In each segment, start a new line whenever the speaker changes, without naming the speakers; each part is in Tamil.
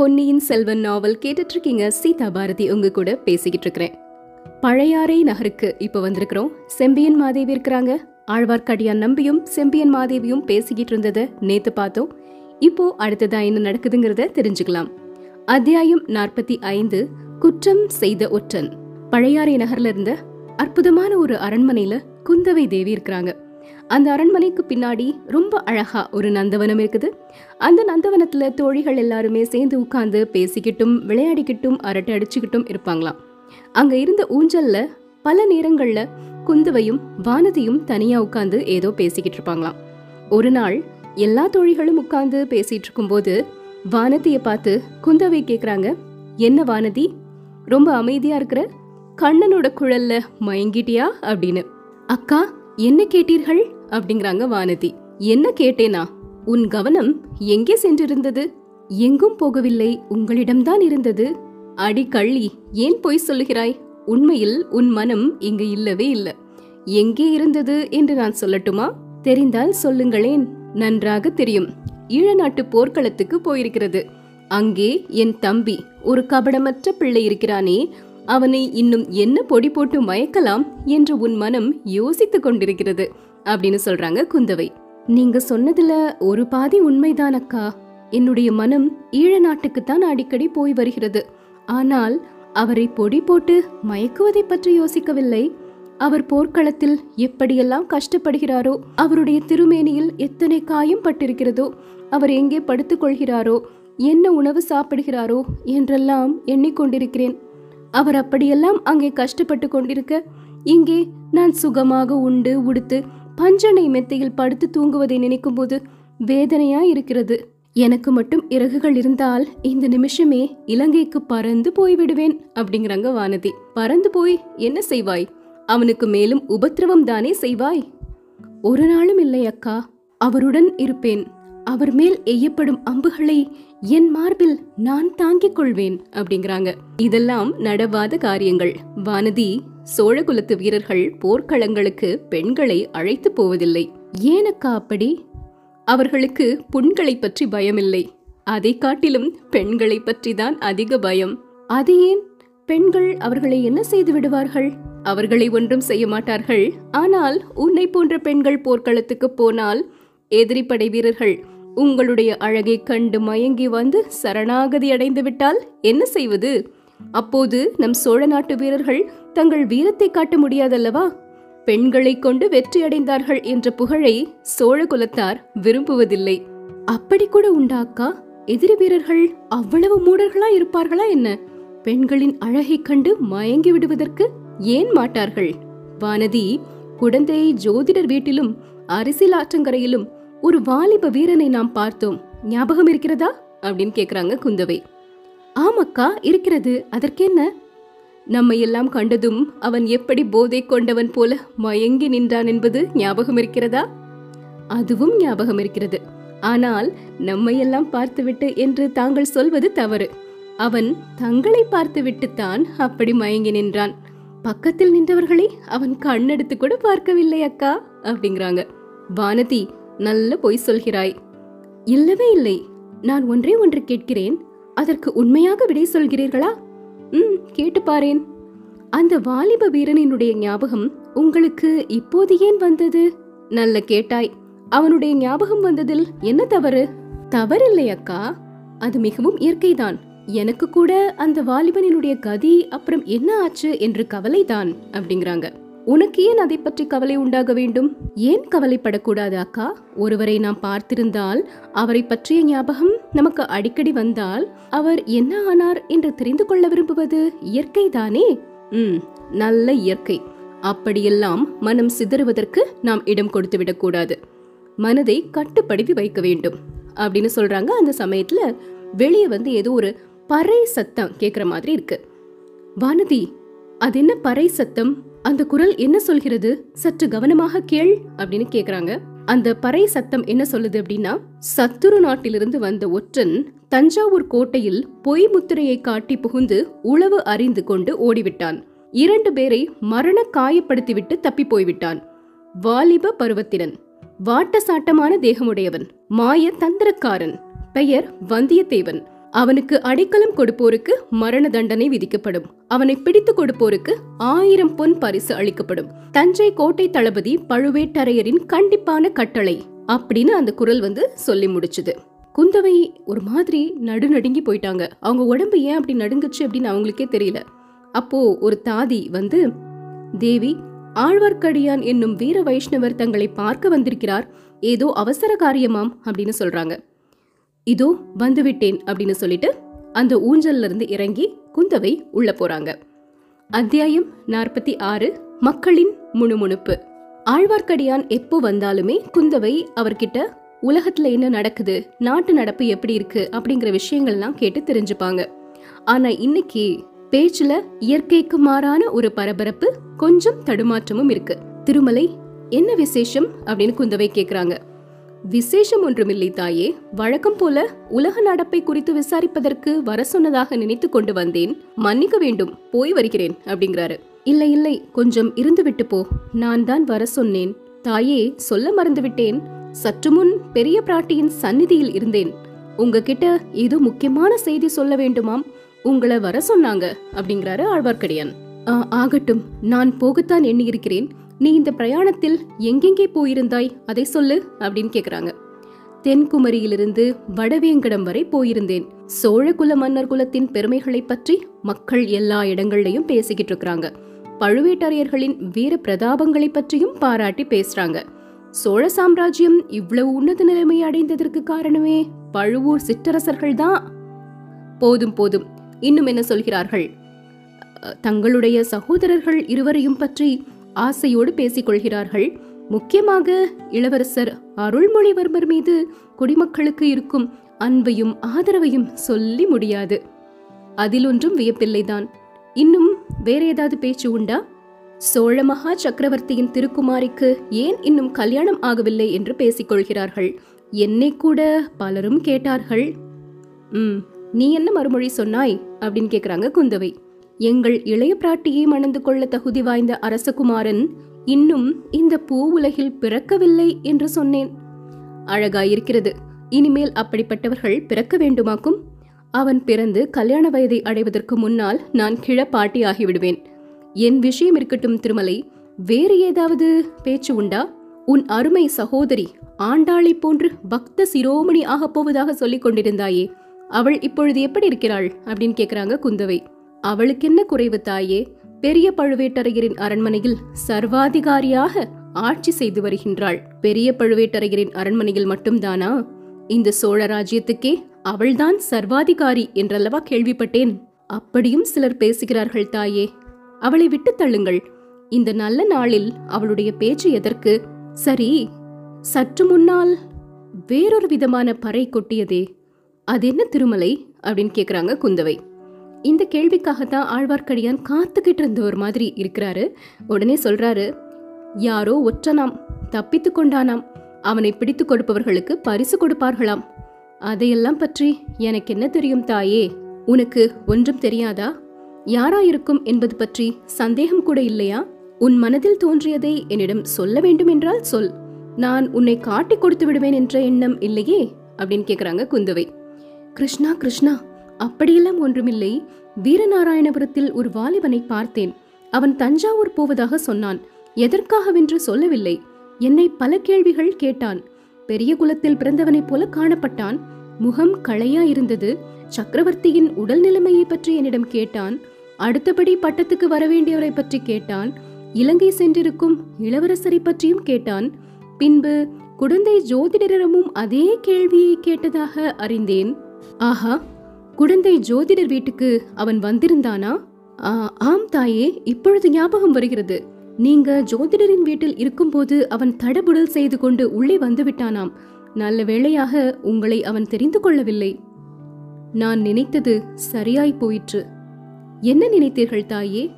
பொன்னியின் செல்வன் நாவல் கேட்டுட்டு இருக்கீங்க சீதா பாரதி உங்க கூட பேசிக்கிட்டு இருக்கிறேன் பழையாறை நகருக்கு இப்ப வந்திருக்கிறோம். செம்பியன் மாதேவி இருக்கிறாங்க. ஆழ்வார்க்கடியான் நம்பியும் செம்பியன் மாதேவியும் பேசிக்கிட்டு இருந்ததை நேத்து பார்த்தோம். இப்போ அடுத்ததா என்ன நடக்குதுங்கிறத தெரிஞ்சுக்கலாம். அத்தியாயம் நாற்பத்தி ஐந்து குற்றம் செய்த ஒற்றன். பழையாறை நகர்ல இருந்த அற்புதமான ஒரு அரண்மனையில குந்தவை தேவி இருக்கிறாங்க. அந்த அரண்மனைக்கு பின்னாடி ரொம்ப அழகா ஒரு நந்தவனம் இருக்குது. அந்த நந்தவனத்துல தோழிகள் எல்லாருமே சேர்ந்து உட்கார்ந்து பேசிக்கிட்டும் விளையாடிக்கிட்டும் அரட்டை அடிச்சுக்கிட்டும் இருப்பாங்களாம். அங்க இருந்த ஊஞ்சல்ல பல நேரங்கள்ல குந்தவையும் வானதியும் தனியா உட்கார்ந்து ஏதோ பேசிக்கிட்டு இருப்பாங்களாம். ஒரு நாள் எல்லா தோழிகளும் உட்கார்ந்து பேசிட்டு இருக்கும்போது வானதிய பார்த்து குந்தவை கேக்குறாங்க என்ன வானதி? ரொம்ப அமைதியா இருக்கிற? கண்ணனோட குழல்ல மயங்கிட்டியா? அப்படின்னு. அக்கா என்ன கேட்டீர்கள்? அப்படிங்கிறாங்க வானதி. என்ன கேட்டேனா? உன் கவனம் எங்கே சென்றிருந்தது? எங்கும் போகவில்லை உங்களிடம்தான் இருந்தது. அடி கள்ளி ஏன் பொய் சொல்லுகிறாய்? உண்மையில் உன் மனம் இங்கு இல்லவே இல்ல. எங்கே இருந்தது என்று நான் சொல்லட்டுமா? தெரிந்தால் சொல்லுங்களேன். நன்றாக தெரியும். ஈழ நாட்டு போர்க்களத்துக்கு போயிருக்கிறது. அங்கே என் தம்பி ஒரு கபடமற்ற பிள்ளை இருக்கிறானே அவனை இன்னும் என்ன பொடி போட்டு மயக்கலாம் என்று உன் மனம் யோசித்துக் கொண்டிருக்கிறது அப்படின்னு சொல்றாங்க குந்தவை. நீங்க சொன்னதுல ஒரு பாதி உண்மைதான் அக்கா. என்னுடைய மனம் ஈழ நாட்டுக்குத்தான் அடிக்கடி போய் வருகிறது. ஆனால் அவரை பொடி போட்டு மயக்குவதை பற்றி யோசிக்கவில்லை. அவர் போர்க்களத்தில் எப்படியெல்லாம் கஷ்டப்படுகிறாரோ அவருடைய திருமேனியில் எத்தனை காயம் பட்டிருக்கிறதோ அவர் எங்கே படுத்துக்கொள்கிறாரோ என்ன உணவு சாப்பிடுகிறாரோ என்றெல்லாம் எண்ணிக்கொண்டிருக்கிறேன் அவர் அப்படியெல்லாம் அங்கே கஷ்டப்பட்டு கொண்டிருக்க இங்கே நான் சுகமாக உண்டு உடுத்து பஞ்சனை மெத்தையில் படுத்து தூங்குவதை நினைக்கும் போது வேதனையா இருக்கிறது. எனக்கு மட்டும் இறகுகள் இருந்தால் இந்த நிமிஷமே இலங்கைக்கு பறந்து போய்விடுவேன் அப்படிங்கிறாங்க வானதி. பறந்து போய் என்ன செய்வாய்? அவனுக்கு மேலும் உபத்திரவம் தானே செய்வாய்? ஒரு நாளும் இல்லை அக்கா அவருடன் இருப்பேன். அவர் மேல் எய்யப்படும் அம்புகளை என் மார்பில் நான் தாங்கிக் கொள்வேன் அப்படிங்கிறாங்க. இதெல்லாம் நடவாத காரியங்கள். வானதி சோழகுலத்து வீரர்கள் போர்க்களங்களுக்கு பெண்களை அழைத்து போவதில்லை. ஏனக்கா அப்படி? அவர்களுக்கு புண்களை பற்றி பயமில்லை. அதை காட்டிலும் பெண்களை பற்றி தான் அதிக பயம். அது ஏன்? பெண்கள் அவர்களை என்ன செய்து விடுவார்கள்? அவர்களை ஒன்றும் செய்ய மாட்டார்கள். ஆனால் உன்னை போன்ற பெண்கள் போர்க்களத்துக்கு போனால் எதிரி படை வீரர்கள் உங்களுடைய அழகை கண்டு மயங்கி வந்து சரணாகதி அடைந்து விட்டால் என்ன செய்வது? அப்போது நம் சோழ நாட்டு வீரர்கள் தங்கள் வீரத்தை காட்ட முடியாதல்லவா? பெண்களை கொண்டு வெற்றி அடைந்தார்கள் என்ற புகழை சோழ குலத்தார் விரும்புவதில்லை. அப்படி கூட உண்டாக்கா? எதிரி வீரர்கள் அவ்வளவு மூடர்களா இருப்பார்களா என்ன? பெண்களின் அழகை கண்டு மயங்கி விடுவதற்கு ஏன் மாட்டார்கள்? வானதி குடந்தை ஜோதிடர் வீட்டிலும் அரசியல் ஆற்றங்கரையிலும் ஒரு வாலிப வீரனை நாம் பார்த்தோம். ஞாபகம் இருக்கிறதா? அப்படின்னு கேக்குறாங்க குந்தவை. ஆமக்கா இருக்கிறது. அதற்கென்ன? நம்மை எல்லாம் கண்டதும் அவன் எப்படி போதை கொண்டவன் போல மயங்கி நின்றான் என்பது ஞாபகம் இருக்கிறதா? அதுவும் ஞாபகம் இருக்கிறது. ஆனால் நம்மையெல்லாம் பார்த்துவிட்டு என்று தாங்கள் சொல்வது தவறு. அவன் தங்களை பார்த்துவிட்டுத்தான் அப்படி மயங்கி நின்றான். பக்கத்தில் நின்றவர்களை அவன் கண்ணெடுத்து கூட பார்க்கவில்லை அக்கா அப்படிங்கிறாங்க. வானதி நல்ல பொய் சொல்கிறாய். இல்லவே இல்லை. நான் ஒன்றே ஒன்று கேட்கிறேன். அதற்கு உண்மையாக விடை சொல்கிறீர்களா? ம் கேட்டு பாரேன். அந்த வாலிப வீரனினுடைய ஞாபகம் உங்களுக்கு இப்போது ஏன் வந்தது? நல்ல கேட்டாய். அவனுடைய ஞாபகம் வந்ததில் என்ன தவறு? தவறில்லை அக்கா. அது மிகவும் இயற்கைதான். எனக்கு கூட அந்த வாலிபனினுடைய கதி அப்புறம் என்ன ஆச்சு என்று கவலைதான் அப்படிங்கிறாங்க. உனக்கு ஏன் அதை பற்றி கவலை உண்டாக வேண்டும்? ஏன் கவலைப்படக்கூடாது அக்கா? ஒருவரை நாம் பார்த்திருந்தால் அவரை பற்றிய ஞாபகம் நமக்கு அடிக்கடி வந்தால் அவர் என்ன ஆனார் என்று தெரிந்து கொள்ள விரும்புவது இயற்கை தானே? ம் நல்ல இயற்கை. அப்படியெல்லாம் மனம் சிதறுவதற்கு நாம் இடம் கொடுத்து விடக்கூடாது. மனதை கட்டுப்படுத்தி வைக்க வேண்டும். அப்படின்னு சொல்றாங்க. அந்த சமயத்துல வெளியே வந்து ஏதோ ஒரு பறை சத்தம் கேக்குற மாதிரி இருக்கு. வானதி அது என்ன பறை சத்தம்? அந்த குரல் என்ன சொல்கிறது? சற்று கவனமாக கேள் அப்படின்னு கேக்குறாங்க. அந்த பறை சத்தம் என்ன சொல்லுது அப்படின்னா சத்துரு நாட்டிலிருந்து வந்த ஒற்றன் தஞ்சாவூர் கோட்டையில் பொய் முத்திரையை காட்டி புகுந்து உளவு அறிந்து கொண்டு ஓடிவிட்டான். இரண்டு பேரை மரண காயப்படுத்திவிட்டு தப்பி போய்விட்டான் வாலிப பருவத்தினன் வாட்ட சாட்டமான தேகமுடையவன் மாய தந்திரக்காரன் பெயர் வந்தியத்தேவன். அவனுக்கு அடைக்கலம் கொடுப்போருக்கு மரண தண்டனை விதிக்கப்படும். அவனை பிடித்து கொடுப்போருக்கு ஆயிரம் பொன் பரிசு அளிக்கப்படும். தஞ்சை கோட்டை தளபதி பழுவேட்டரையரின் கண்டிப்பான கட்டளை அப்படின்னு அந்த குரல் வந்து சொல்லி முடிச்சுது. குந்தவை ஒரு மாதிரி நடுநடுங்கி போயிட்டாங்க. அவங்க உடம்பு ஏன் அப்படி நடுங்குச்சு அப்படின்னு அவங்களுக்கே தெரியல. அப்போ ஒரு தாதி வந்து தேவி ஆழ்வார்க்கடியான் என்னும் வீர வைஷ்ணவர் தங்களை பார்க்க வந்திருக்கிறார். ஏதோ அவசர காரியமாம் அப்படின்னு சொல்றாங்க. இதோ வந்துவிட்டேன் அப்படின்னு சொல்லிட்டு அந்த ஊஞ்சல்ல இருந்து இறங்கி குந்தவை உள்ள போறாங்க. அத்தியாயம் நாற்பத்தி ஆறு மக்களின் முணுமுணுப்பு. ஆழ்வார்க்கடியான் எப்போ வந்தாலுமே குந்தவை அவர்கிட்ட உலகத்துல என்ன நடக்குது? நாட்டு நடப்பு எப்படி இருக்கு? அப்படிங்கிற விஷயங்கள்லாம் கேட்டு தெரிஞ்சுப்பாங்க. ஆனா இன்னைக்கு பேச்சுல இயற்கைக்கு மாறான ஒரு பரபரப்பு கொஞ்சம் தடுமாற்றமும் இருக்கு. திருமலை என்ன விசேஷம்? அப்படின்னு குந்தவை கேக்குறாங்க. விசேஷம் ஒன்றுமில்லை தாயே. வழக்கம் போல உலக நடப்பை குறித்து விசாரிப்பதற்கு வர சொன்னதாக நினைத்து கொண்டு வந்தேன். மன்னிக்க வேண்டும். போய் வருகிறேன் அப்படிங்கிறாரு. இல்லை இல்லை. கொஞ்சம் இருந்துவிட்டு போ. நான் தான் வர சொன்னேன். தாயே சொல்ல மறந்துவிட்டேன் சற்று முன் பெரிய பிராட்டியின் சந்நிதியில் இருந்தேன். உங்ககிட்ட ஏதோ முக்கியமான செய்தி சொல்ல வேண்டுமாம். உங்களை வர சொன்னாங்க அப்படிங்கிறாரு ஆழ்வார்க்கடியான். ஆகட்டும். நான் போகத்தான் எண்ணியிருக்கிறேன். நீ இந்த பிரயாணத்தில் எங்கெங்கே போயிருந்தாய்? அதை சொல்லு அப்படின்னு கேக்குறாங்க. தென்குமரியிலிருந்து வடவேங்கடம் வரை போயிருந்தேன். சோழகுல மன்னர் குலத்தின் பெருமைகளை பற்றி மக்கள் எல்லா இடங்கள்லயும் பேசிக்கிட்டு இருக்கிறாங்க. பழுவேட்டரையர்களின் வீர பிரதாபங்களை பற்றியும் பாராட்டி பேசுறாங்க. சோழ சாம்ராஜ்யம் இவ்வளவு உன்னத நிலைமை அடைந்ததற்கு காரணமே பழுவூர் சிற்றரசர்கள் தான். போதும் போதும். இன்னும் என்ன சொல்கிறார்கள்? தங்களுடைய சகோதரர்கள் இருவரையும் பற்றி ஆசையோடு பேசிக் கொள்கிறார்கள் முக்கியமாக இளவரசர் அருள்மொழிவர்மர் மீது குடிமக்களுக்கு இருக்கும் அன்பையும் ஆதரவையும் சொல்லி முடியாது. அதில் ஒன்றும் வியப்பில்லைதான். இன்னும் வேற ஏதாவது பேச்சு உண்டா? சோழ மகா சக்கரவர்த்தியின் திருக்குமாரிக்கு ஏன் இன்னும் கல்யாணம் ஆகவில்லை என்று பேசிக்கொள்கிறார்கள். என்னை கூட பலரும் கேட்டார்கள். ம் நீ என்ன மறுமொழி சொன்னாய்? அப்படின்னு கேக்குறாங்க குந்தவை. எங்கள் இளைய பிராட்டியை மணந்து கொள்ள தகுதி வாய்ந்த அரசகுமாரன் இன்னும் இந்த பூ உலகில் பிறக்கவில்லை என்று சொன்னேன். அழகாயிருக்கிறது. இனிமேல் அப்படிப்பட்டவர்கள் பிறக்க வேண்டுமாக்கும்? அவன் பிறந்து கல்யாண வயதை அடைவதற்கு முன்னால் நான் கிழப்பாட்டி ஆகிவிடுவேன் என் விஷயம் இருக்கட்டும் திருமலை வேறு ஏதாவது பேச்சு உண்டா? உன் அருமை சகோதரி ஆண்டாளி போன்று பக்த சிரோமணி ஆகப் போவதாக சொல்லிக் கொண்டிருந்தாயே அவள் இப்பொழுது எப்படி இருக்கிறாள்? அப்படின்னு கேக்குறாங்க குந்தவை. அவளுக்கு என்ன குறைவு தாயே? பெரிய பழுவேட்டரையரின் அரண்மனையில் சர்வாதிகாரியாக ஆட்சி செய்து வருகின்றாள். பெரிய பழுவேட்டரையரின் அரண்மனையில் மட்டும்தானா? இந்த சோழ ராஜ்யத்துக்கே அவள்தான் சர்வாதிகாரி என்றல்லவா கேள்விப்பட்டேன். அப்படியும் சிலர் பேசுகிறார்கள் தாயே. அவளை விட்டு தள்ளுங்கள். இந்த நல்ல நாளில் அவளுடைய பேச்சு எதற்கு? சரி சற்று முன்னால் வேறொரு விதமான பறை கொட்டியதே. அது என்ன திருமலை? அப்படின்னு கேக்குறாங்க குந்தவை. இந்த கேள்விக்காகத்தான் ஆழ்வார்க்கடியான் காத்துக்கிட்டு இருந்த ஒரு மாதிரி இருக்கிறாரு. உடனே சொல்றாரு யாரோ ஒற்றனாம் தப்பித்து கொண்டானாம். அவனை பிடித்து கொடுப்பவர்களுக்கு பரிசு கொடுப்பார்களாம். அதையெல்லாம் பற்றி எனக்கு என்ன தெரியும் தாயே? உனக்கு ஒன்றும் தெரியாதா? யாராயிருக்கும் என்பது பற்றி சந்தேகம் கூட இல்லையா? உன் மனதில் தோன்றியதை என்னிடம் சொல்ல வேண்டும் என்றால் சொல். நான் உன்னை காட்டிக் கொடுத்து விடுவேன் என்ற எண்ணம் இல்லையே? அப்படின்னு கேக்குறாங்க குந்தவை. கிருஷ்ணா கிருஷ்ணா அப்படியெல்லாம் ஒன்றுமில்லை. வீரநாராயணபுரத்தில் ஒரு வாலிபனை பார்த்தேன். அவன் தஞ்சாவூர் போவதாக சொன்னான். எதற்காகவென்று சொல்லவில்லை. என்னை பல கேள்விகள் கேட்டான். பெரிய குலத்தில் பிறந்தவனைப் போல காணப்பட்டான். முகம் களையா இருந்தது. சக்கரவர்த்தியின் உடல் நிலைமையை பற்றி என்னிடம் கேட்டான். அடுத்தபடி பட்டத்துக்கு வரவேண்டியவரை பற்றி கேட்டான். இலங்கை சென்றிருக்கும் இளவரசரை பற்றியும் கேட்டான். பின்பு குடந்தை ஜோதிடரிடமும் அதே கேள்வியை கேட்டதாக அறிந்தேன். ஆஹா! குழந்தை ஜோதிடர் வீட்டுக்கு அவன் வந்திருந்தானா? ஆ, ஆம் தாயே இப்பொழுது ஞாபகம் வருகிறது. நீங்க ஜோதிடரின் வீட்டில் இருக்கும்போது அவன் தடபுடல் செய்து கொண்டு உள்ளே வந்து விட்டானாம் நல்ல வேளையாக உங்களை அவன் தெரிந்து கொள்ளவில்லை. நான் நினைத்தது சரியாய் போயிற்று. என்ன நினைத்தீர்கள் தாயே?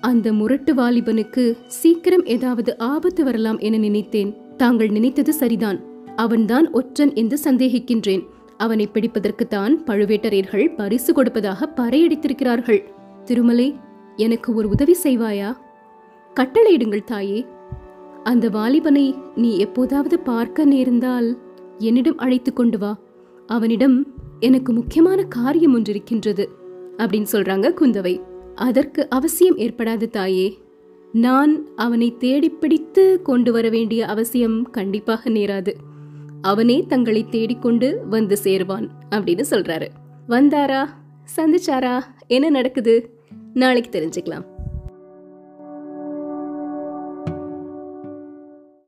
அந்த முரட்டு வாலிபனுக்கு சீக்கிரம் ஏதாவது ஆபத்து வரலாம் என நினைத்தேன். தாங்கள் நினைத்தது சரிதான். அவன்தான் ஒற்றன் என்று சந்தேகிக்கின்றேன். அவனை பிடிப்பதற்குத்தான் பழுவேட்டரையர்கள் பரிசு கொடுப்பதாக பறையடித்திருக்கிறார்கள். திருமலை எனக்கு ஒரு உதவி செய்வாயா? கட்டளையிடுங்கள் தாயே. அந்த வாலிபனை நீ எப்போதாவது பார்க்க நேர்ந்தால் என்னிடம் அழைத்து கொண்டு வா. அவனிடம் எனக்கு முக்கியமான காரியம் ஒன்று இருக்கின்றது அப்படின்னு சொல்றாங்க குந்தவை. அதற்கு அவசியம் ஏற்படாது தாயே. நான் அவனை தேடிப் பிடித்து கொண்டு வர வேண்டிய அவசியம் கண்டிப்பாக நேராது. அவனே தங்களை தேடிக்கொண்டு வந்து சேருவான் அப்படின்னு சொல்றாரு. வந்தாரா? சந்திச்சாரா? என்ன நடக்குது? நாளைக்கு தெரிஞ்சுக்கலாம்.